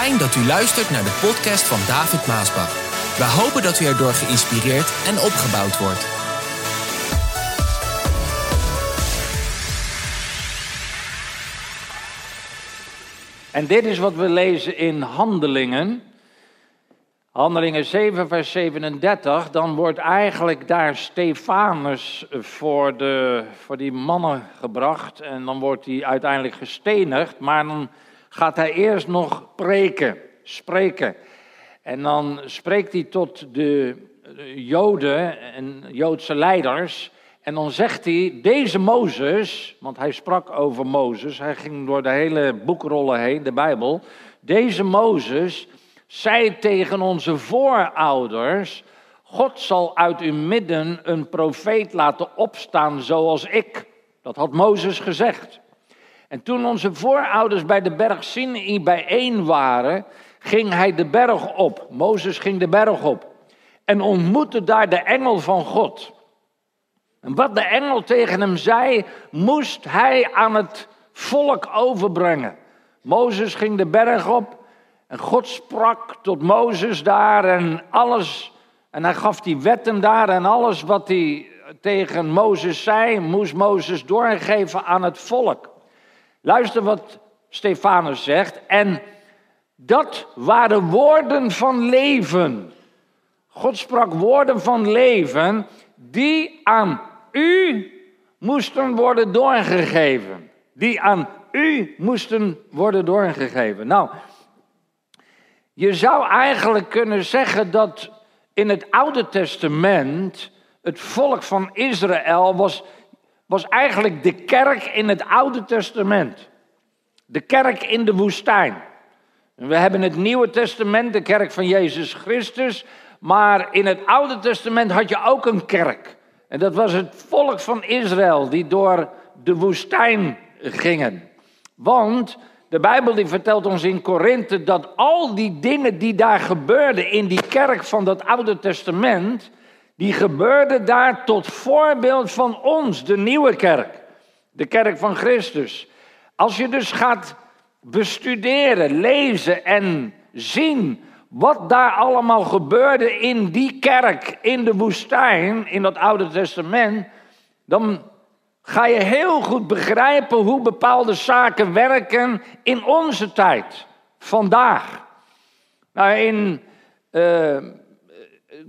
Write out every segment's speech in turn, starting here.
Fijn dat u luistert naar de podcast van David Maasbach. We hopen dat u erdoor geïnspireerd en opgebouwd wordt. En dit is wat we lezen in Handelingen. Handelingen 7, vers 37. Dan wordt eigenlijk daar Stefanus voor, de, voor die mannen gebracht. En dan wordt hij uiteindelijk gestenigd. Maar dan gaat hij eerst nog preken, spreken. En dan spreekt hij tot de Joden en Joodse leiders. En dan zegt hij, deze Mozes, want hij sprak over Mozes, hij ging door de hele boekrollen heen, de Bijbel. Deze Mozes zei tegen onze voorouders, God zal uit uw midden een profeet laten opstaan zoals ik. Dat had Mozes gezegd. En toen onze voorouders bij de berg Sinai bijeen waren, ging hij de berg op. Mozes ging de berg op en ontmoette daar de engel van God. En wat de engel tegen hem zei, moest hij aan het volk overbrengen. Mozes ging de berg op en God sprak tot Mozes daar en alles. En hij gaf die wetten daar en alles wat hij tegen Mozes zei, moest Mozes doorgeven aan het volk. Luister wat Stefanus zegt. En dat waren woorden van leven. God sprak woorden van leven die aan u moesten worden doorgegeven. Die aan u moesten worden doorgegeven. Nou, je zou eigenlijk kunnen zeggen dat in het Oude Testament het volk van Israël was, was eigenlijk de kerk in het Oude Testament. De kerk in de woestijn. We hebben het Nieuwe Testament, de kerk van Jezus Christus. Maar in het Oude Testament had je ook een kerk. En dat was het volk van Israël die door de woestijn gingen. Want de Bijbel die vertelt ons in Korinthe dat al die dingen die daar gebeurden in die kerk van dat Oude Testament, die gebeurden daar tot voorbeeld van ons, de nieuwe kerk, de kerk van Christus. Als je dus gaat bestuderen, lezen en zien wat daar allemaal gebeurde in die kerk, in de woestijn, in dat Oude Testament, dan ga je heel goed begrijpen hoe bepaalde zaken werken in onze tijd, vandaag. Nou, in uh,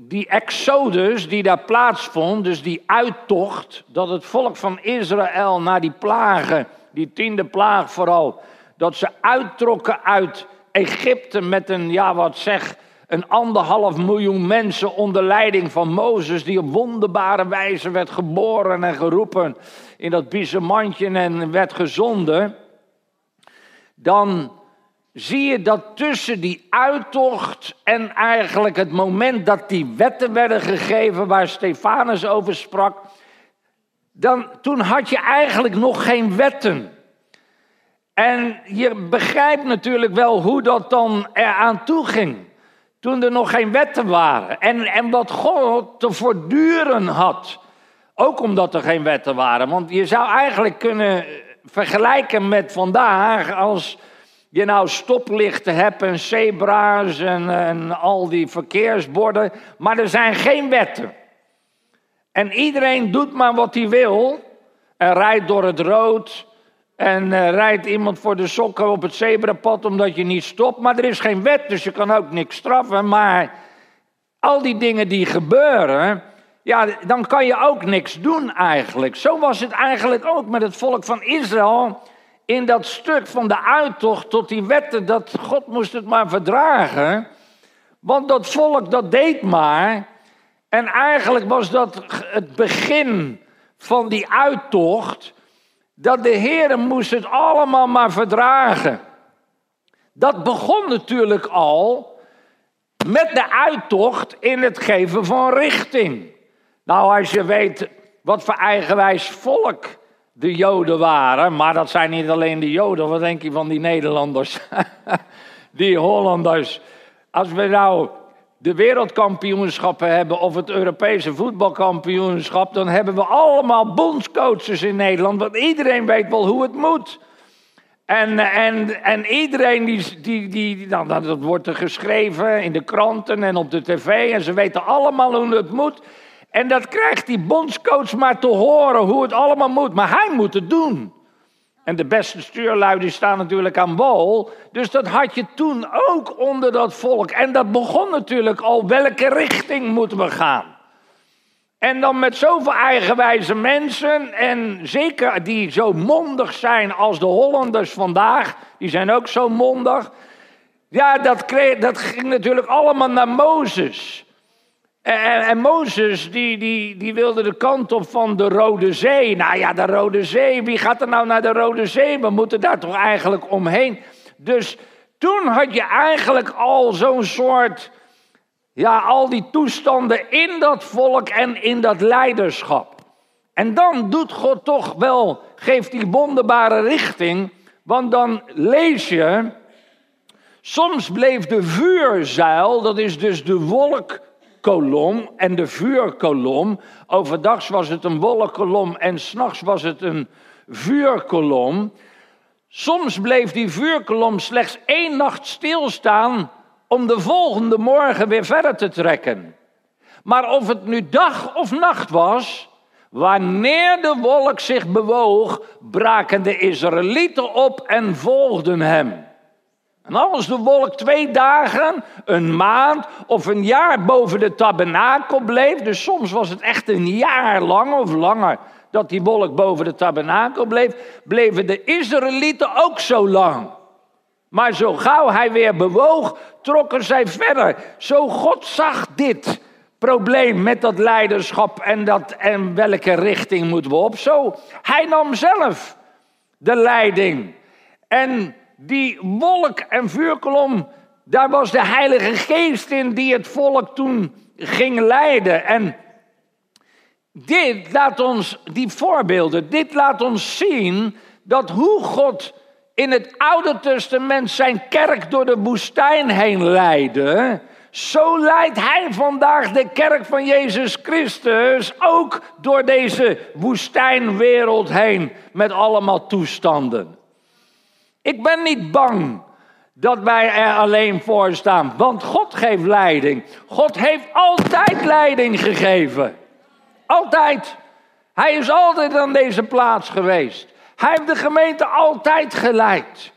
die exodus die daar plaatsvond, dus die uittocht, dat het volk van Israël naar die plagen, die tiende plaag vooral, dat ze uittrokken uit Egypte met een, ja wat zeg, een anderhalf miljoen mensen onder leiding van Mozes, die op wonderbare wijze werd geboren en geroepen in dat biesemandje en werd gezonden, dan zie je dat tussen die uittocht en eigenlijk het moment dat die wetten werden gegeven waar Stefanus over sprak, dan, toen had je eigenlijk nog geen wetten. En je begrijpt natuurlijk wel hoe dat dan eraan toe ging. Toen er nog geen wetten waren. En, en wat God te voortduren had. Ook omdat er geen wetten waren. Want je zou eigenlijk kunnen vergelijken met vandaag. Als je nou stoplichten hebt en zebra's en, en al die verkeersborden. Maar er zijn geen wetten. En iedereen doet maar wat hij wil. En rijdt door het rood en uh, rijdt iemand voor de sokken op het zebrapad omdat je niet stopt. Maar er is geen wet, dus je kan ook niks straffen. Maar al die dingen die gebeuren, ja, dan kan je ook niks doen eigenlijk. Zo was het eigenlijk ook met het volk van Israël. In dat stuk van de uittocht tot die wetten, dat God moest het maar verdragen. Want dat volk dat deed maar. En eigenlijk was dat het begin van die uittocht dat de Heer moest het allemaal maar verdragen. Dat begon natuurlijk al met de uittocht in het geven van richting. Nou, als je weet wat voor eigenwijs volk de Joden waren, maar dat zijn niet alleen de Joden, wat denk je van die Nederlanders, die Hollanders. Als we nou de wereldkampioenschappen hebben of het Europese voetbalkampioenschap, dan hebben we allemaal bondscoaches in Nederland, want iedereen weet wel hoe het moet. En, en, en iedereen die, die, die nou, dat wordt er geschreven in de kranten en op de tv. En ze weten allemaal hoe het moet. En dat krijgt die bondscoach maar te horen hoe het allemaal moet. Maar hij moet het doen. En de beste stuurlui die staan natuurlijk aan wal. Dus dat had je toen ook onder dat volk. En dat begon natuurlijk al welke richting moeten we gaan. En dan met zoveel eigenwijze mensen, en zeker die zo mondig zijn als de Hollanders vandaag, die zijn ook zo mondig. Ja, dat, kreeg, dat ging natuurlijk allemaal naar Mozes. En, Mozes, die, die, die wilde de kant op van de Rode Zee. Nou ja, de Rode Zee, wie gaat er nou naar de Rode Zee? We moeten daar toch eigenlijk omheen. Dus toen had je eigenlijk al zo'n soort ja, al die toestanden in dat volk en in dat leiderschap. En dan doet God toch wel, geeft die wonderbare richting. Want dan lees je, soms bleef de vuurzuil, dat is dus de wolkkolom en de vuurkolom. Overdags was het een wolkkolom en s'nachts was het een vuurkolom. Soms bleef die vuurkolom slechts één nacht stilstaan om de volgende morgen weer verder te trekken. Maar of het nu dag of nacht was, wanneer de wolk zich bewoog, braken de Israëlieten op en volgden hem. En als de wolk twee dagen, een maand of een jaar boven de tabernakel bleef, dus soms was het echt een jaar lang of langer dat die wolk boven de tabernakel bleef, bleven de Israëlieten ook zo lang. Maar zo gauw hij weer bewoog, trokken zij verder. Zo God zag dit probleem met dat leiderschap en, dat, en welke richting moeten we op. Zo, hij nam zelf de leiding. En die wolk en vuurkolom, daar was de Heilige Geest in die het volk toen ging leiden. En dit laat ons, die voorbeelden, dit laat ons zien dat hoe God in het Oude Testament zijn kerk door de woestijn heen leidde, zo leidt hij vandaag de kerk van Jezus Christus ook door deze woestijnwereld heen met allemaal toestanden. Ik ben niet bang dat wij er alleen voor staan, want God geeft leiding. God heeft altijd leiding gegeven. Altijd. Hij is altijd aan deze plaats geweest. Hij heeft de gemeente altijd geleid.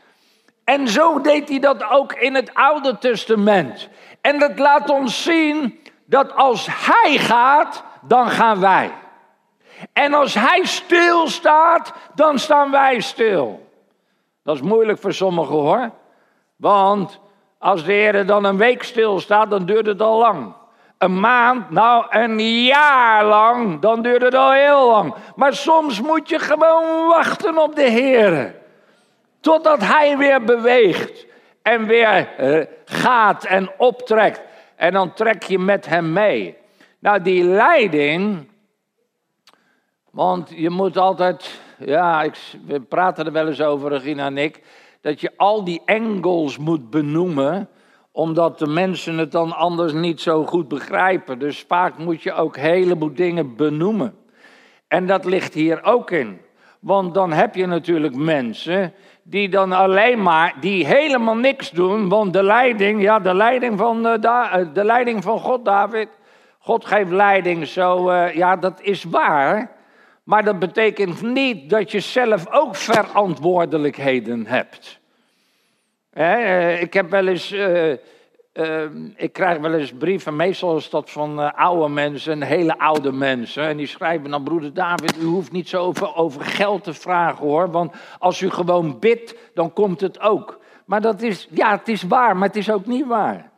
En zo deed hij dat ook in het Oude Testament. En dat laat ons zien dat als hij gaat, dan gaan wij. En als hij stilstaat, dan staan wij stil. Dat is moeilijk voor sommigen hoor. Want als de Heer dan een week stilstaat, dan duurt het al lang een maand, nou een jaar lang, dan duurt het al heel lang. Maar soms moet je gewoon wachten op de Heer. Totdat Hij weer beweegt en weer uh, gaat en optrekt. En dan trek je met Hem mee. Nou, die leiding, want je moet altijd, ja, ik, we praten er wel eens over, Regina en ik, dat je al die engels moet benoemen omdat de mensen het dan anders niet zo goed begrijpen. Dus vaak moet je ook een heleboel dingen benoemen. En dat ligt hier ook in. Want dan heb je natuurlijk mensen die dan alleen maar, die helemaal niks doen. Want de leiding, ja, de leiding van, uh, de leiding van God, David. God geeft leiding, zo, uh, ja, dat is waar. Maar dat betekent niet dat je zelf ook verantwoordelijkheden hebt. Eh, ik heb wel eens, uh, ik krijg wel eens brieven, meestal is dat van oude mensen, hele oude mensen. En die schrijven dan, broeder David, u hoeft niet zo over, over geld te vragen hoor. Want als u gewoon bidt, dan komt het ook. Maar dat is, ja, het is waar, maar het is ook niet waar.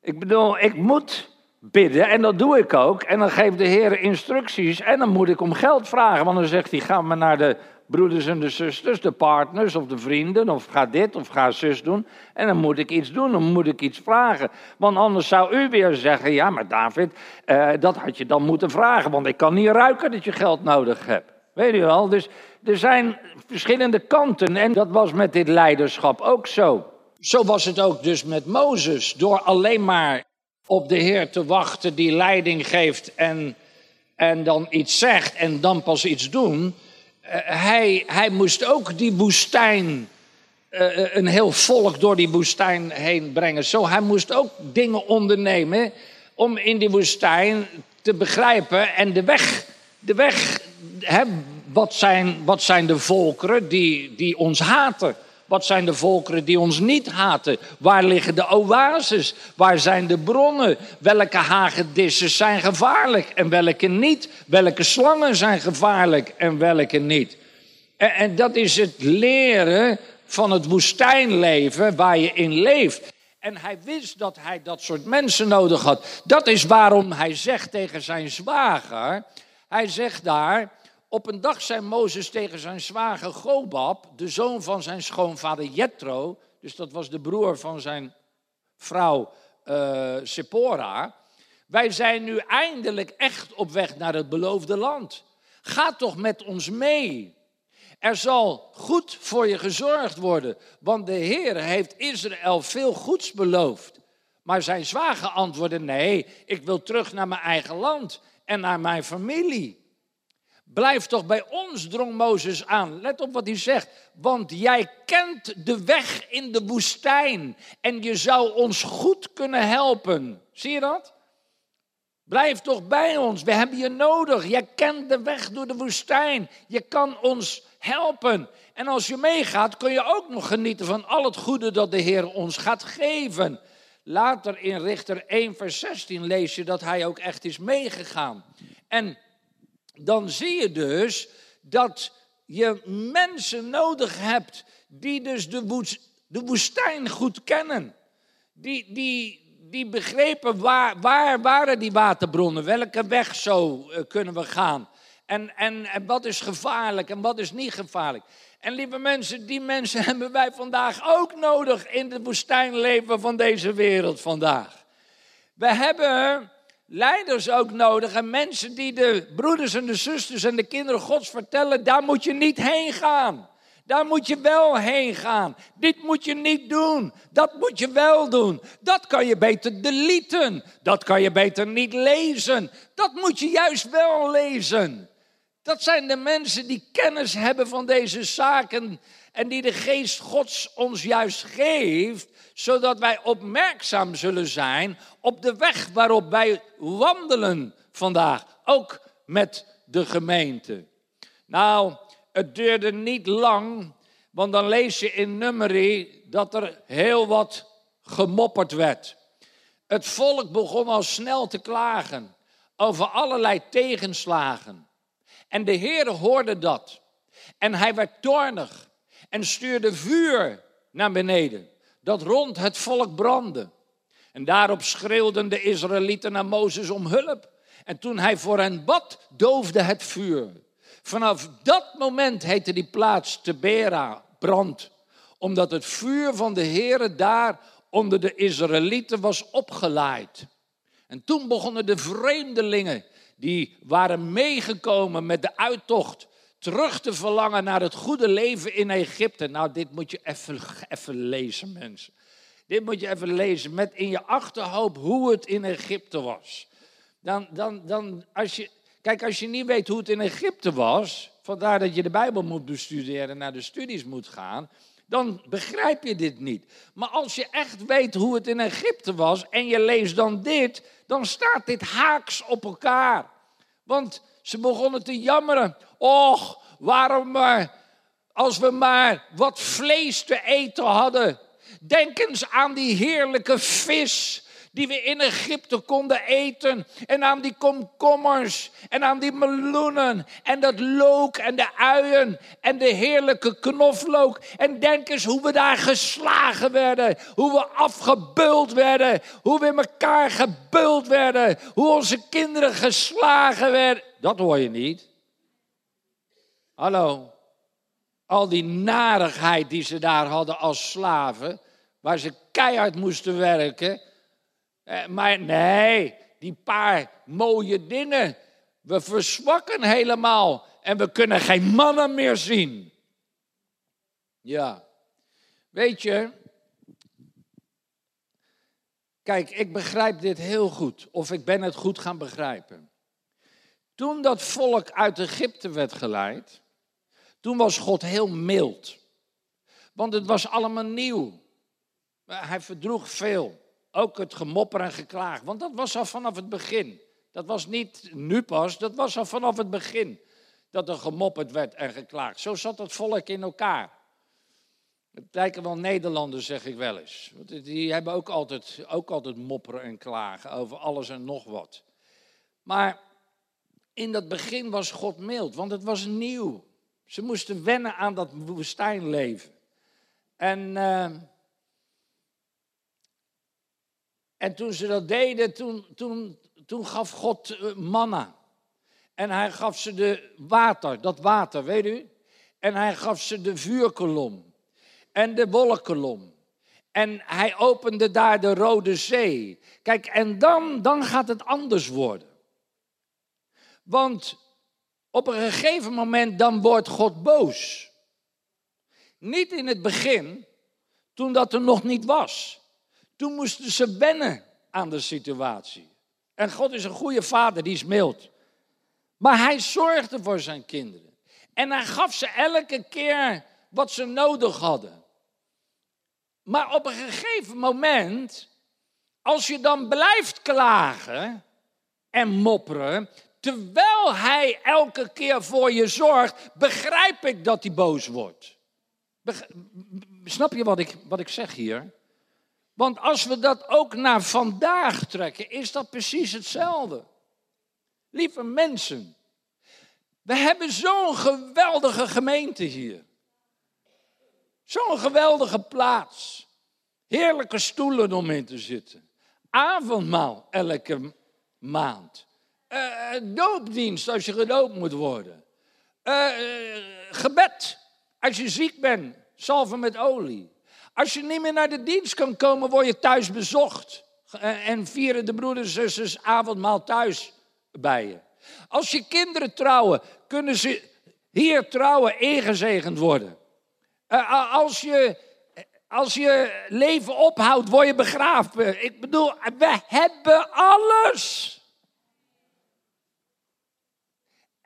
Ik bedoel, ik moet bidden en dat doe ik ook. En dan geeft de Heer instructies en dan moet ik om geld vragen. Want dan zegt hij, ga maar naar de broeders en de zusters, de partners of de vrienden, of ga dit of ga zus doen. En dan moet ik iets doen, dan moet ik iets vragen. Want anders zou u weer zeggen, ja maar David, eh, dat had je dan moeten vragen, want ik kan niet ruiken dat je geld nodig hebt. Weet u wel, dus er zijn verschillende kanten en dat was met dit leiderschap ook zo. Zo was het ook dus met Mozes, door alleen maar op de Heer te wachten die leiding geeft en, en dan iets zegt en dan pas iets doen hij, hij moest ook die woestijn, uh, een heel volk door die woestijn heen brengen. Zo, hij moest ook dingen ondernemen om in die woestijn te begrijpen en de weg, de weg hè, wat, zijn, wat zijn de volkeren die, die ons haten? Wat zijn de volkeren die ons niet haten? Waar liggen de oases? Waar zijn de bronnen? Welke hagedissen zijn gevaarlijk en welke niet? Welke slangen zijn gevaarlijk en welke niet? En, en dat is het leren van het woestijnleven waar je in leeft. En hij wist dat hij dat soort mensen nodig had. Dat is waarom hij zegt tegen zijn zwager: hij zegt daar, op een dag zei Mozes tegen zijn zwager Gobab, de zoon van zijn schoonvader Jethro, dus dat was de broer van zijn vrouw uh, Sephora, wij zijn nu eindelijk echt op weg naar het beloofde land. Ga toch met ons mee. Er zal goed voor je gezorgd worden, want de Heer heeft Israël veel goeds beloofd. Maar zijn zwager antwoordde: Nee, ik wil terug naar mijn eigen land en naar mijn familie. Blijf toch bij ons, drong Mozes aan. Let op wat hij zegt. Want jij kent de weg in de woestijn en je zou ons goed kunnen helpen. Zie je dat? Blijf toch bij ons. We hebben je nodig. Jij kent de weg door de woestijn. Je kan ons helpen. En als je meegaat, kun je ook nog genieten van al het goede dat de Heer ons gaat geven. Later in Richter 1, vers 16 lees je dat hij ook echt is meegegaan. En dan zie je dus dat je mensen nodig hebt die dus de, woestijn goed kennen. Die, die, die begrepen waar, waar waren die waterbronnen, welke weg zo eh, kunnen we gaan. En, en, en wat is gevaarlijk en wat is niet gevaarlijk. En lieve mensen, die mensen hebben wij vandaag ook nodig in het woestijnleven van deze wereld vandaag. We hebben leiders ook nodig en mensen die de broeders en de zusters en de kinderen Gods vertellen, daar moet je niet heen gaan. Daar moet je wel heen gaan. Dit moet je niet doen. Dat moet je wel doen. Dat kan je beter deleten. Dat kan je beter niet lezen. Dat moet je juist wel lezen. Dat zijn de mensen die kennis hebben van deze zaken en die de geest Gods ons juist geeft, zodat wij opmerkzaam zullen zijn op de weg waarop wij wandelen vandaag, ook met de gemeente. Nou, het duurde niet lang, want dan lees je in Numeri dat er heel wat gemopperd werd. Het volk begon al snel te klagen over allerlei tegenslagen. En de Heer hoorde dat. En hij werd toornig en stuurde vuur naar beneden, dat rond het volk brandde. En daarop schreeuwden de Israëlieten naar Mozes om hulp. En toen hij voor hen bad, doofde het vuur. Vanaf dat moment heette die plaats Tebera, brand. Omdat het vuur van de Heere daar onder de Israëlieten was opgeleid. En toen begonnen de vreemdelingen, die waren meegekomen met de uittocht, terug te verlangen naar het goede leven in Egypte. Nou, dit moet je even, even lezen, mensen. Dit moet je even lezen met in je achterhoofd hoe het in Egypte was. Dan, dan, dan, als je, kijk, als je niet weet hoe het in Egypte was, vandaar dat je de Bijbel moet bestuderen en naar de studies moet gaan, dan begrijp je dit niet. Maar als je echt weet hoe het in Egypte was en je leest dan dit, dan staat dit haaks op elkaar. Want ze begonnen te jammeren. Och, waarom maar, als we maar wat vlees te eten hadden. Denk eens aan die heerlijke vis die we in Egypte konden eten. En aan die komkommers en aan die meloenen en dat look en de uien en de heerlijke knoflook. En denk eens hoe we daar geslagen werden, hoe we afgebuld werden, hoe we in elkaar gebuld werden, hoe onze kinderen geslagen werden. Dat hoor je niet. Hallo. Al die narigheid die ze daar hadden als slaven, waar ze keihard moesten werken. Eh, maar nee, die paar mooie dingen. We verzwakken helemaal en we kunnen geen mannen meer zien. Ja. Weet je, kijk, ik begrijp dit heel goed, of ik ben het goed gaan begrijpen. Toen dat volk uit Egypte werd geleid, toen was God heel mild. Want het was allemaal nieuw. Hij verdroeg veel. Ook het gemopper en geklaag. Want dat was al vanaf het begin. Dat was niet nu pas, dat was al vanaf het begin. Dat er gemopperd werd en geklaagd. Zo zat het volk in elkaar. Het lijken wel Nederlanders, zeg ik wel eens. Die hebben ook altijd, ook altijd mopperen en klagen over alles en nog wat. Maar in dat begin was God mild, want het was nieuw. Ze moesten wennen aan dat woestijnleven. En, uh, en toen ze dat deden, toen, toen, toen gaf God eh, manna. En hij gaf ze de water, dat water, weet u? En hij gaf ze de vuurkolom en de wolkenkolom. En hij opende daar de Rode Zee. Kijk, en dan, dan gaat het anders worden. Want op een gegeven moment dan wordt God boos. Niet in het begin, toen dat er nog niet was. Toen moesten ze wennen aan de situatie. En God is een goede vader, die is mild. Maar hij zorgde voor zijn kinderen. En hij gaf ze elke keer wat ze nodig hadden. Maar op een gegeven moment, als je dan blijft klagen en mopperen, terwijl hij elke keer voor je zorgt, begrijp ik dat hij boos wordt. Snap je wat ik, wat ik zeg hier? Want als we dat ook naar vandaag trekken, is dat precies hetzelfde. Lieve mensen, we hebben zo'n geweldige gemeente hier. Zo'n geweldige plaats. Heerlijke stoelen om in te zitten. Avondmaal elke maand. Uh, doopdienst als je gedoopt moet worden. Uh, gebed als je ziek bent. Salven met olie. Als je niet meer naar de dienst kan komen, word je thuis bezocht. En vieren de broeders en zusters avondmaal thuis bij je. Als je kinderen trouwen, kunnen ze hier trouwen ingezegend worden. als je als je leven ophoudt, word je begraven. Ik bedoel, we hebben alles.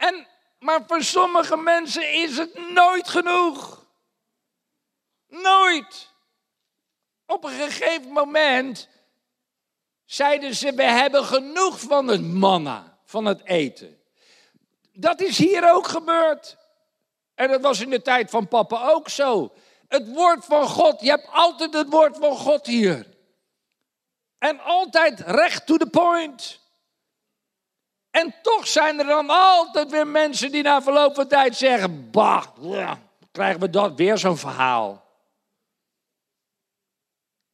En, maar voor sommige mensen is het nooit genoeg. Nooit. Op een gegeven moment zeiden ze: We hebben genoeg van het manna, van het eten. Dat is hier ook gebeurd. En dat was in de tijd van papa ook zo. Het woord van God, je hebt altijd het woord van God hier. En altijd recht to the point. En toch zijn er dan altijd weer mensen die na verloop van tijd zeggen: Bah, krijgen we dat weer zo'n verhaal.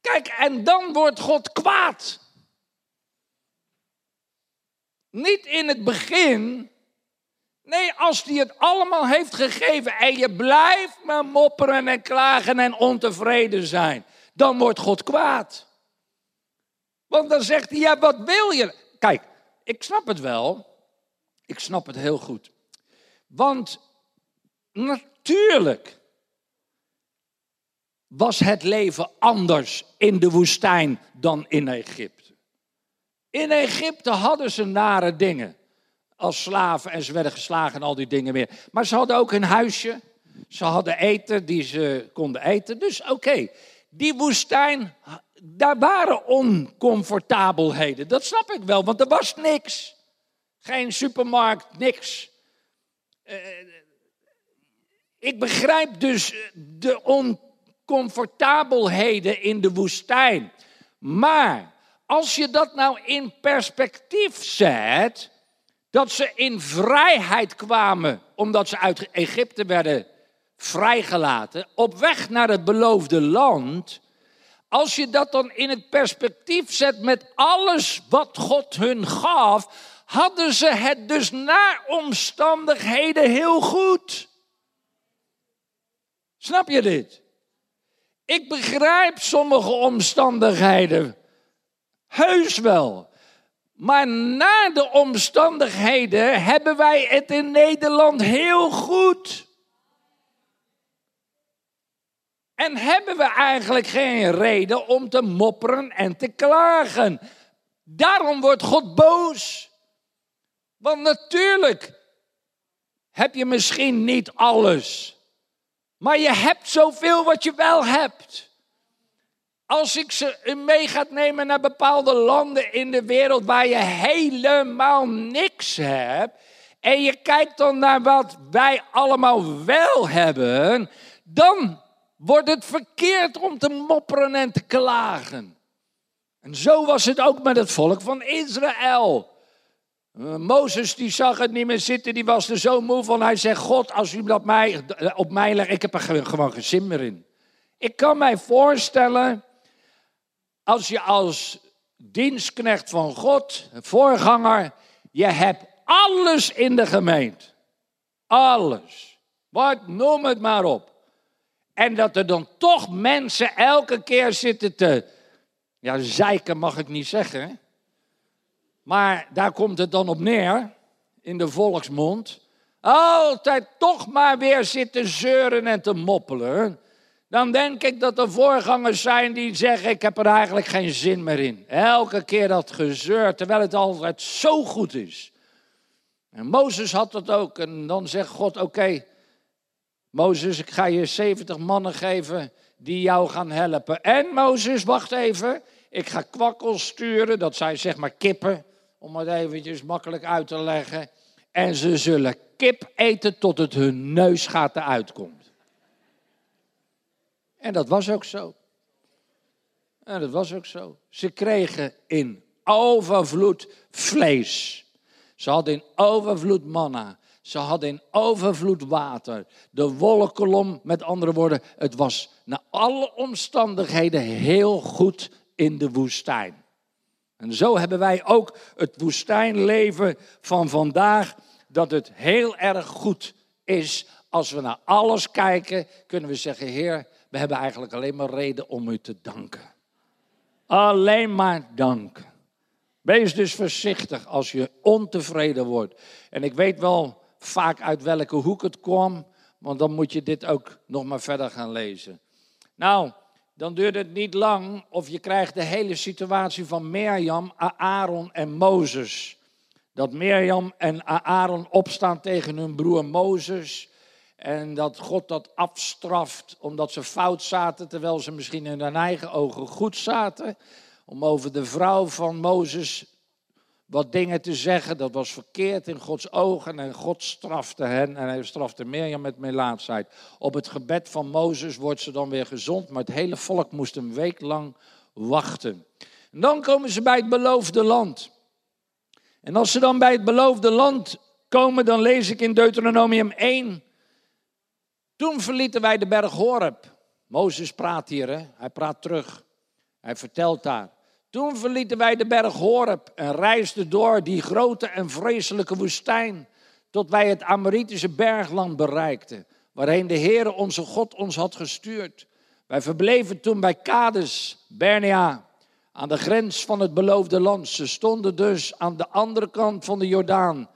Kijk, en dan wordt God kwaad. Niet in het begin. Nee, als hij het allemaal heeft gegeven en je blijft maar mopperen en klagen en ontevreden zijn, dan wordt God kwaad. Want dan zegt hij, ja, wat wil je? Kijk, ik snap het wel. Ik snap het heel goed. Want natuurlijk was het leven anders in de woestijn dan in Egypte. In Egypte hadden ze nare dingen. Als slaven en ze werden geslagen en al die dingen meer. Maar ze hadden ook een huisje. Ze hadden eten die ze konden eten. Dus oké, die woestijn, daar waren oncomfortabelheden. Dat snap ik wel, want er was niks. Geen supermarkt, niks. Uh, ik begrijp dus de on comfortabelheden in de woestijn. Maar als je dat nou in perspectief zet, dat ze in vrijheid kwamen omdat ze uit Egypte werden vrijgelaten, op weg naar het beloofde land. Als je dat dan in het perspectief zet met alles wat God hun gaf, hadden ze het dus naar omstandigheden heel goed. Snap je dit? Ik begrijp sommige omstandigheden. Heus wel. Maar na de omstandigheden hebben wij het in Nederland heel goed. En hebben we eigenlijk geen reden om te mopperen en te klagen. Daarom wordt God boos. Want natuurlijk heb je misschien niet alles. Maar je hebt zoveel wat je wel hebt. Als ik ze mee gaat nemen naar bepaalde landen in de wereld waar je helemaal niks hebt. En je kijkt dan naar wat wij allemaal wel hebben. Dan wordt het verkeerd om te mopperen en te klagen. En zo was het ook met het volk van Israël. Uh, Mozes die zag het niet meer zitten, die was er zo moe van. Hij zegt, God, als u dat mij, op mij legt, ik heb er gewoon geen zin meer in. Ik kan mij voorstellen, als je als dienstknecht van God, voorganger, je hebt alles in de gemeente. Alles. Wat, noem het maar op. En dat er dan toch mensen elke keer zitten te, ja, zeiken mag ik niet zeggen. Maar daar komt het dan op neer, in de volksmond. Altijd toch maar weer zitten zeuren en te moppelen. Dan denk ik dat er voorgangers zijn die zeggen: Ik heb er eigenlijk geen zin meer in. Elke keer dat gezeur, terwijl het altijd zo goed is. En Mozes had dat ook. En dan zegt God: Oké, Mozes, ik ga je 70 mannen geven die jou gaan helpen. En Mozes, wacht even. Ik ga kwakkels sturen, dat zijn zeg maar kippen, om het eventjes makkelijk uit te leggen. En ze zullen kip eten tot het hun neusgaten uitkomt. En dat was ook zo. En dat was ook zo. Ze kregen in overvloed vlees. Ze hadden in overvloed manna. Ze hadden in overvloed water. De wolkolom, met andere woorden, het was naar alle omstandigheden heel goed in de woestijn. En zo hebben wij ook het woestijnleven van vandaag, dat het heel erg goed is. Als we naar alles kijken, kunnen we zeggen, Heer, we hebben eigenlijk alleen maar reden om u te danken. Alleen maar danken. Wees dus voorzichtig als je ontevreden wordt. En ik weet wel vaak uit welke hoek het kwam, want dan moet je dit ook nog maar verder gaan lezen. Nou, dan duurt het niet lang of je krijgt de hele situatie van Mirjam, Aaron en Mozes. Dat Mirjam en Aaron opstaan tegen hun broer Mozes. En dat God dat afstraft omdat ze fout zaten, terwijl ze misschien in hun eigen ogen goed zaten. Om over de vrouw van Mozes wat dingen te zeggen. Dat was verkeerd in Gods ogen en God strafte hen en hij strafte Mirjam met melaatsheid. Op het gebed van Mozes wordt ze dan weer gezond, maar het hele volk moest een week lang wachten. En dan komen ze bij het beloofde land. En als ze dan bij het beloofde land komen, dan lees ik in Deuteronomium 1. Toen verlieten wij de berg Horeb. Mozes praat hier, hè? hij praat terug. Hij vertelt daar. Toen verlieten wij de berg Horeb en reisden door die grote en vreselijke woestijn, tot wij het Amoritische bergland bereikten, waarheen de Heere onze God ons had gestuurd. Wij verbleven toen bij Kades, Bernea, aan de grens van het beloofde land. Ze stonden dus aan de andere kant van de Jordaan,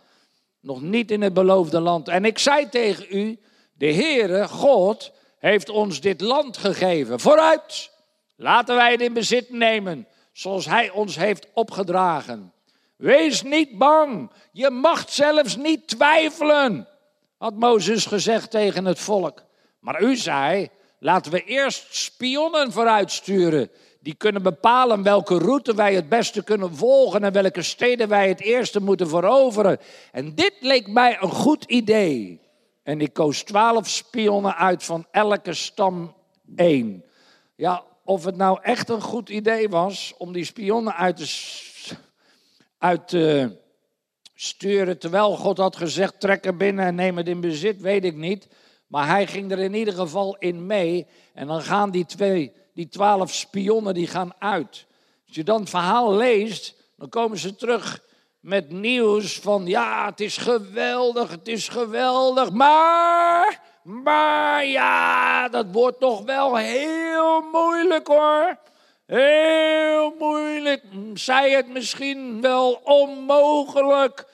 nog niet in het beloofde land. En ik zei tegen u, de Heere, God, heeft ons dit land gegeven. Vooruit, laten wij het in bezit nemen zoals Hij ons heeft opgedragen. Wees niet bang, je mag zelfs niet twijfelen, had Mozes gezegd tegen het volk. Maar u zei, laten we eerst spionnen vooruitsturen. Die kunnen bepalen welke route wij het beste kunnen volgen en welke steden wij het eerste moeten veroveren. En dit leek mij een goed idee. En ik koos twaalf spionnen uit van elke stam één. Ja, of het nou echt een goed idee was om die spionnen uit te, uit sturen. Terwijl God had gezegd: trek er binnen en neem het in bezit, weet ik niet. Maar hij ging er in ieder geval in mee. En dan gaan die twee, die twaalf spionnen, die gaan uit. Als je dan het verhaal leest, dan komen ze terug met nieuws van ja, het is geweldig, het is geweldig, maar maar ja, dat wordt toch wel heel moeilijk hoor. Heel moeilijk. Zij het misschien wel onmogelijk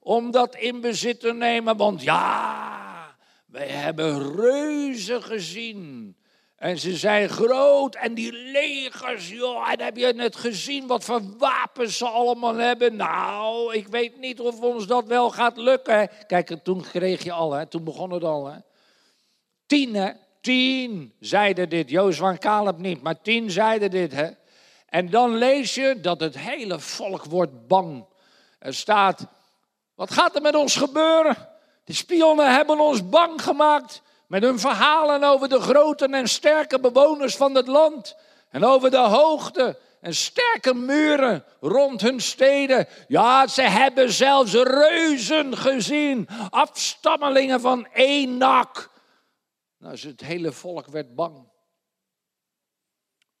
om dat in bezit te nemen. Want ja, wij hebben reuzen gezien. En ze zijn groot en die legers, joh, en heb je net gezien wat voor wapens ze allemaal hebben? Nou, ik weet niet of ons dat wel gaat lukken. Kijk, toen kreeg je al, hè, toen begon het al. Hè. Tienen, tien zeiden dit. Jozua en Caleb niet, maar tien zeiden dit. Hè? En dan lees je dat het hele volk wordt bang. Er staat, wat gaat er met ons gebeuren? De spionnen hebben ons bang gemaakt met hun verhalen over de grote en sterke bewoners van het land. En over de hoogte en sterke muren rond hun steden. Ja, ze hebben zelfs reuzen gezien, afstammelingen van Enak. Nou, het hele volk werd bang.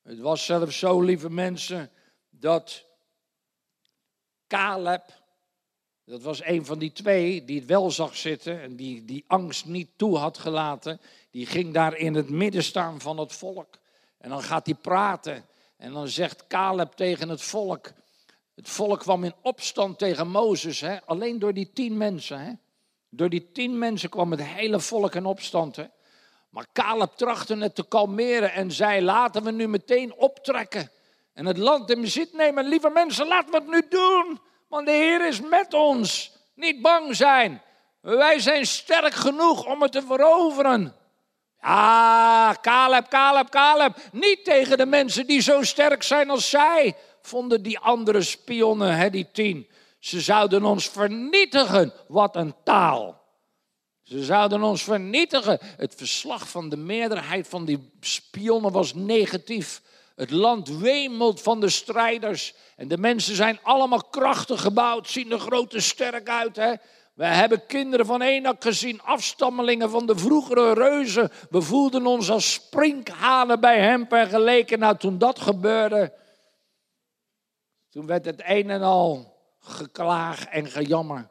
Het was zelfs zo, lieve mensen, dat Caleb, dat was een van die twee die het wel zag zitten en die die angst niet toe had gelaten, die ging daar in het midden staan van het volk. En dan gaat hij praten en dan zegt Caleb tegen het volk, het volk kwam in opstand tegen Mozes, hè? alleen door die tien mensen. Hè? Door die tien mensen kwam het hele volk in opstand. Hè? Maar Caleb trachtte het te kalmeren en zei: Laten we nu meteen optrekken en het land in bezit nemen. Lieve mensen, laten we het nu doen, want de Heer is met ons. Niet bang zijn. Wij zijn sterk genoeg om het te veroveren. Ah, Caleb, Caleb, Caleb. Niet tegen de mensen die zo sterk zijn als zij, vonden die andere spionnen, hè, die tien. Ze zouden ons vernietigen. Wat een taal. Ze zouden ons vernietigen. Het verslag van de meerderheid van die spionnen was negatief. Het land wemelt van de strijders. En de mensen zijn allemaal krachtig gebouwd, zien er grote sterk uit. Hè? We hebben kinderen van Enak gezien, afstammelingen van de vroegere reuzen. We voelden ons als sprinkhanen bij hem vergeleken. Nou, toen dat gebeurde, toen werd het een en al geklaag en gejammer.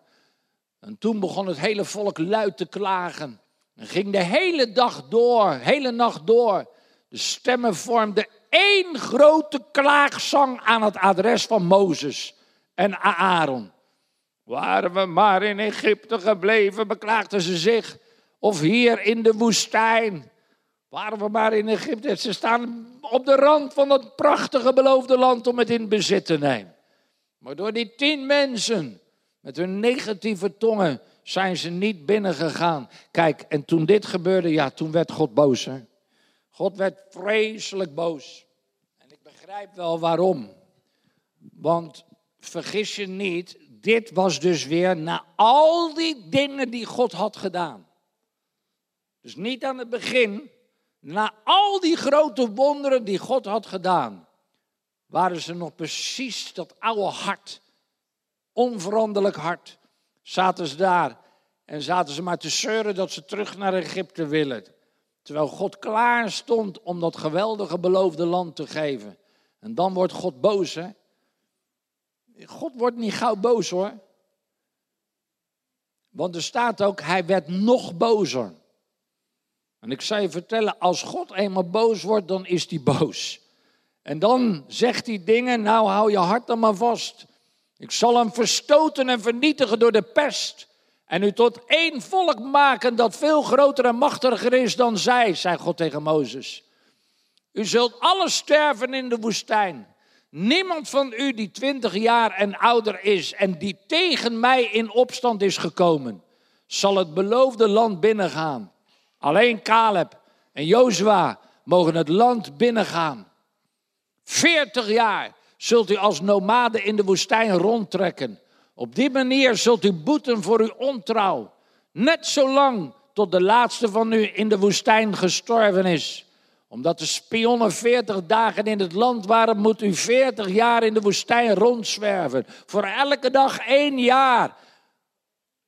En toen begon het hele volk luid te klagen. En ging de hele dag door, hele nacht door. De stemmen vormden één grote klaagzang aan het adres van Mozes en Aaron. Waren we maar in Egypte gebleven, beklaagden ze zich. Of hier in de woestijn. Waren we maar in Egypte. Ze staan op de rand van dat prachtige beloofde land om het in bezit te nemen. Maar door die tien mensen met hun negatieve tongen zijn ze niet binnengegaan. Kijk, en toen dit gebeurde, ja, toen werd God boos. Hè? God werd vreselijk boos. En ik begrijp wel waarom. Want vergis je niet, dit was dus weer na al die dingen die God had gedaan. Dus niet aan het begin, na al die grote wonderen die God had gedaan, waren ze nog precies dat oude hart, onveranderlijk hart, zaten ze daar en zaten ze maar te zeuren dat ze terug naar Egypte willen. Terwijl God klaar stond om dat geweldige beloofde land te geven. En dan wordt God boos, hè? God wordt niet gauw boos hoor. Want er staat ook, hij werd nog bozer. En ik zal je vertellen, als God eenmaal boos wordt, dan is hij boos. En dan zegt hij dingen, nou hou je hart dan maar vast. Ik zal hem verstoten en vernietigen door de pest. En u tot één volk maken dat veel groter en machtiger is dan zij, zei God tegen Mozes. U zult alle sterven in de woestijn. Niemand van u die twintig jaar en ouder is en die tegen mij in opstand is gekomen, zal het beloofde land binnengaan. Alleen Caleb en Jozua mogen het land binnengaan. Veertig jaar zult u als nomade in de woestijn rondtrekken. Op die manier zult u boeten voor uw ontrouw. Net zolang tot de laatste van u in de woestijn gestorven is omdat de spionnen 40 dagen in het land waren, moet u 40 jaar in de woestijn rondzwerven. Voor elke dag één jaar.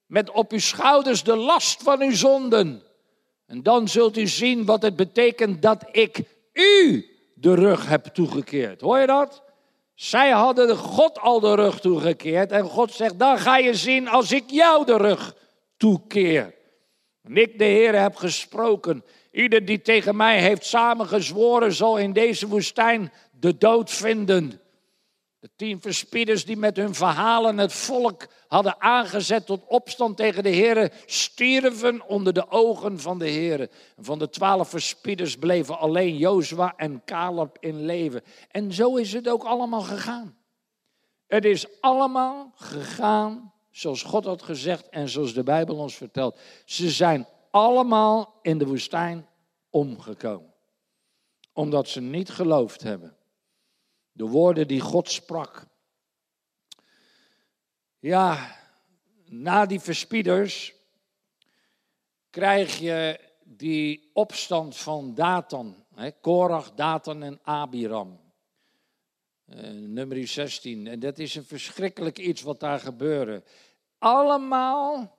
Met op uw schouders de last van uw zonden. En dan zult u zien wat het betekent dat ik u de rug heb toegekeerd. Hoor je dat? Zij hadden God al de rug toegekeerd. En God zegt, dan ga je zien als ik jou de rug toekeer. En ik, de Heer, heb gesproken. Ieder die tegen mij heeft samengezworen, zal in deze woestijn de dood vinden. De tien verspieders die met hun verhalen het volk hadden aangezet tot opstand tegen de Heer, stierven onder de ogen van de Heer. Van de twaalf verspieders bleven alleen Jozua en Caleb in leven. En zo is het ook allemaal gegaan. Het is allemaal gegaan zoals God had gezegd en zoals de Bijbel ons vertelt. Ze zijn allemaal in de woestijn omgekomen. Omdat ze niet geloofd hebben. De woorden die God sprak. Ja, na die verspieders krijg je die opstand van Datan. Hè, Korach, Datan en Abiram. Uh, nummer 16. En dat is een verschrikkelijk iets wat daar gebeurde. Allemaal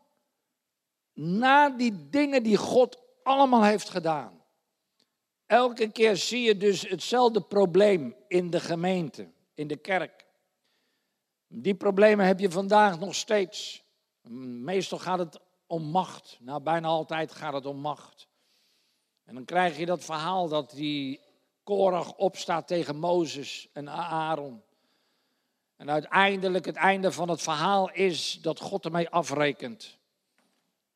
na die dingen die God allemaal heeft gedaan. Elke keer zie je dus hetzelfde probleem in de gemeente, in de kerk. Die problemen heb je vandaag nog steeds. Meestal gaat het om macht. Nou, bijna altijd gaat het om macht. En dan krijg je dat verhaal dat die Korach opstaat tegen Mozes en Aaron. En uiteindelijk het einde van het verhaal is dat God ermee afrekent.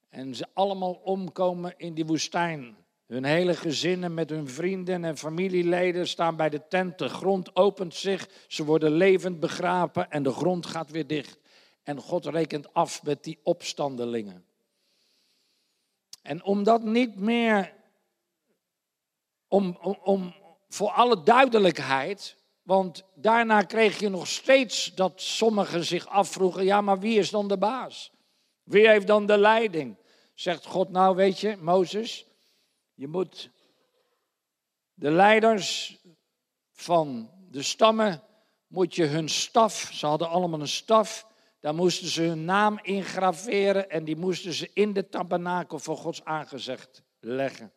En ze allemaal omkomen in die woestijn. Hun hele gezinnen met hun vrienden en familieleden staan bij de tent. De grond opent zich, ze worden levend begraven en de grond gaat weer dicht. En God rekent af met die opstandelingen. En omdat niet meer, om, om, voor alle duidelijkheid, want daarna kreeg je nog steeds dat sommigen zich afvroegen, ja maar wie is dan de baas? Wie heeft dan de leiding? Zegt God nou, weet je, Mozes, je moet de leiders van de stammen, moet je hun staf, ze hadden allemaal een staf, daar moesten ze hun naam ingraveren en die moesten ze in de tabernakel voor Gods aangezicht leggen.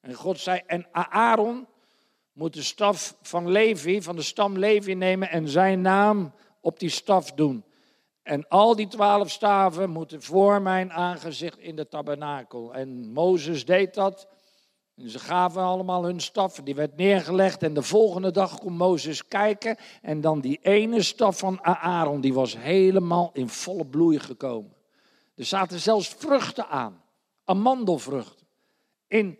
En God zei, en Aaron moet de staf van Levi, van de stam Levi nemen en zijn naam op die staf doen. En al die twaalf staven moeten voor mijn aangezicht in de tabernakel. En Mozes deed dat. En ze gaven allemaal hun staf, die werd neergelegd. En de volgende dag kon Mozes kijken. En dan die ene staf van Aaron, die was helemaal in volle bloei gekomen. Er zaten zelfs vruchten aan, amandelvruchten. In,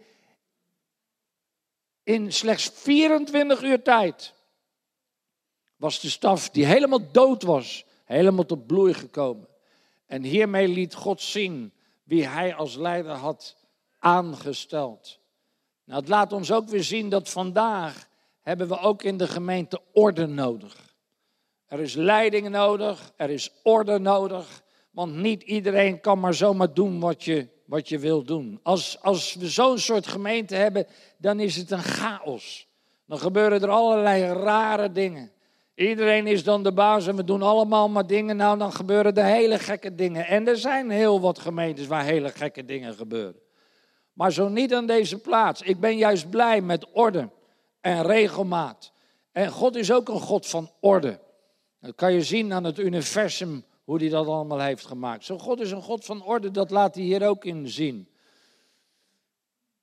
in slechts 24 uur tijd was de staf die helemaal dood was, helemaal tot bloei gekomen. En hiermee liet God zien wie hij als leider had aangesteld. Nou, het laat ons ook weer zien dat vandaag hebben we ook in de gemeente orde nodig. Er is leiding nodig, er is orde nodig, want niet iedereen kan maar zomaar doen wat je, wat je wil doen. Als, als we zo'n soort gemeente hebben, dan is het een chaos. Dan gebeuren er allerlei rare dingen. Iedereen is dan de baas en we doen allemaal maar dingen. Nou, dan gebeuren er hele gekke dingen. En er zijn heel wat gemeentes waar hele gekke dingen gebeuren. Maar zo niet aan deze plaats. Ik ben juist blij met orde en regelmaat. En God is ook een God van orde. Dat kan je zien aan het universum, hoe hij dat allemaal heeft gemaakt. Zo God is een God van orde, dat laat hij hier ook in zien.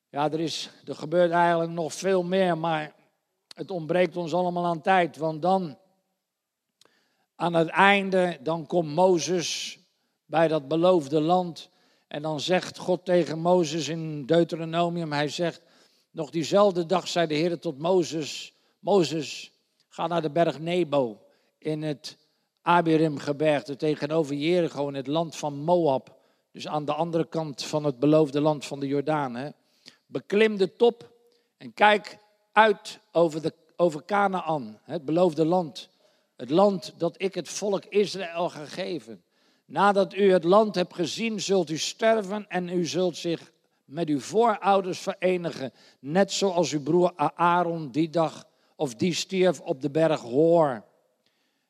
Ja, er, is, er gebeurt eigenlijk nog veel meer, maar het ontbreekt ons allemaal aan tijd. Want dan, aan het einde, dan komt Mozes bij dat beloofde land. En dan zegt God tegen Mozes in Deuteronomium, hij zegt, nog diezelfde dag zei de Heer tot Mozes, Mozes, ga naar de berg Nebo in het Abirim-gebergte tegenover Jericho in het land van Moab. Dus aan de andere kant van het beloofde land van de Jordaan. Hè. Beklim de top en kijk uit over, de, over Canaan, het beloofde land. Het land dat ik het volk Israël gegeven. Nadat u het land hebt gezien, zult u sterven en u zult zich met uw voorouders verenigen. Net zoals uw broer Aaron die dag of die stierf op de berg Hoor.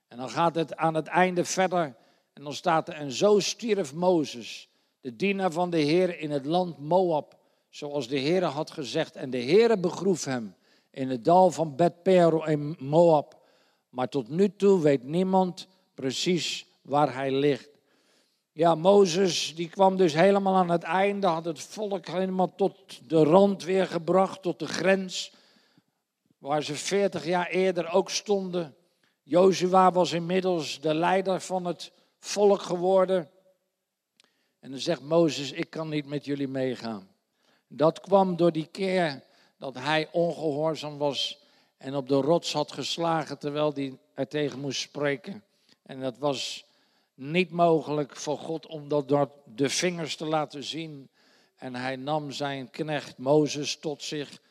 En dan gaat het aan het einde verder. En dan staat er, en zo stierf Mozes, de dienaar van de Heer in het land Moab, zoals de Heer had gezegd. En de Heer begroef hem in het dal van Bet-Pero in Moab. Maar tot nu toe weet niemand precies waar hij ligt. Ja, Mozes die kwam dus helemaal aan het einde, had het volk helemaal tot de rand weer gebracht, tot de grens, waar ze 40 jaar eerder ook stonden. Jozua was inmiddels de leider van het volk geworden. En dan zegt Mozes, ik kan niet met jullie meegaan. Dat kwam door die keer dat hij ongehoorzaam was en op de rots had geslagen terwijl hij er tegen moest spreken. En dat was niet mogelijk voor God om dat door de vingers te laten zien. En hij nam zijn knecht Mozes tot zich.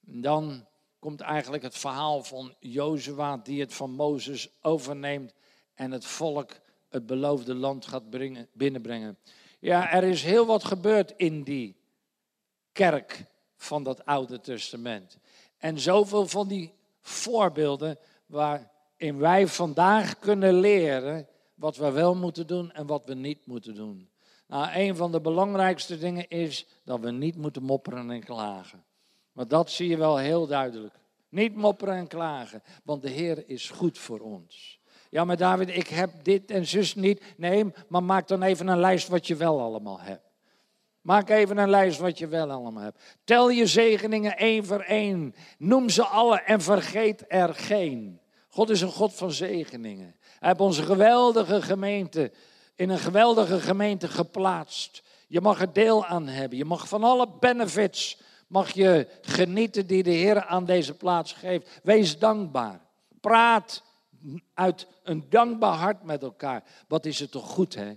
Dan komt eigenlijk het verhaal van Jozua die het van Mozes overneemt en het volk het beloofde land gaat brengen, binnenbrengen. Ja, er is heel wat gebeurd in die kerk van dat Oude Testament. En zoveel van die voorbeelden waarin wij vandaag kunnen leren wat we wel moeten doen en wat we niet moeten doen. Nou, een van de belangrijkste dingen is dat we niet moeten mopperen en klagen. Maar dat zie je wel heel duidelijk. Niet mopperen en klagen, want de Heer is goed voor ons. Ja, maar David, ik heb dit en zus niet. Nee, maar maak dan even een lijst wat je wel allemaal hebt. Maak even een lijst wat je wel allemaal hebt. Tel je zegeningen één voor één. Noem ze alle en vergeet er geen. God is een God van zegeningen. Heeft onze geweldige gemeente in een geweldige gemeente geplaatst. Je mag er deel aan hebben. Je mag van alle benefits mag je genieten die de Heer aan deze plaats geeft. Wees dankbaar. Praat uit een dankbaar hart met elkaar. Wat is het toch goed, hè?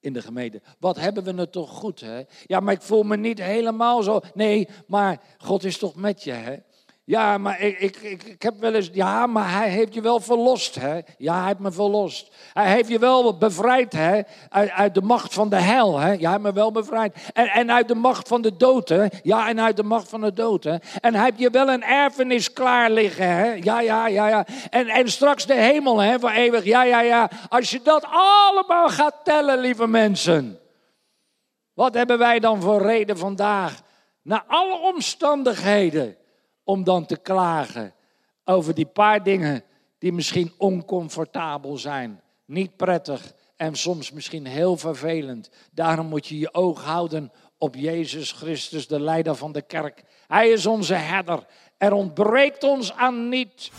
In de gemeente. Wat hebben we het toch goed, hè? Ja, maar ik voel me niet helemaal zo. Nee, maar God is toch met je, hè? Ja, maar ik, ik, ik, heb wel eens. Ja, maar hij heeft je wel verlost, hè? Ja, hij heeft me verlost. Hij heeft je wel bevrijd, hè? Uit, uit de macht van de hel, hè? Ja, hij heeft me wel bevrijd. En, en uit de macht van de dood, hè? Ja, en uit de macht van de dood, hè? En hij heeft je wel een erfenis klaar liggen, hè? Ja, ja, ja, ja. En, en straks de hemel, hè? Voor eeuwig. Ja, ja, ja. Als je dat allemaal gaat tellen, lieve mensen. Wat hebben wij dan voor reden vandaag? Na alle omstandigheden om dan te klagen over die paar dingen die misschien oncomfortabel zijn, niet prettig en soms misschien heel vervelend. Daarom moet je je oog houden op Jezus Christus, de leider van de kerk. Hij is onze herder. Er ontbreekt ons aan niet.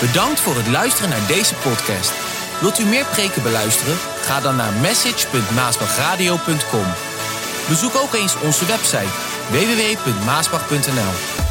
Bedankt voor het luisteren naar deze podcast. Wilt u meer preken beluisteren? Ga dan naar message.maasbachradio.com. Bezoek ook eens onze website www.maasbach.nl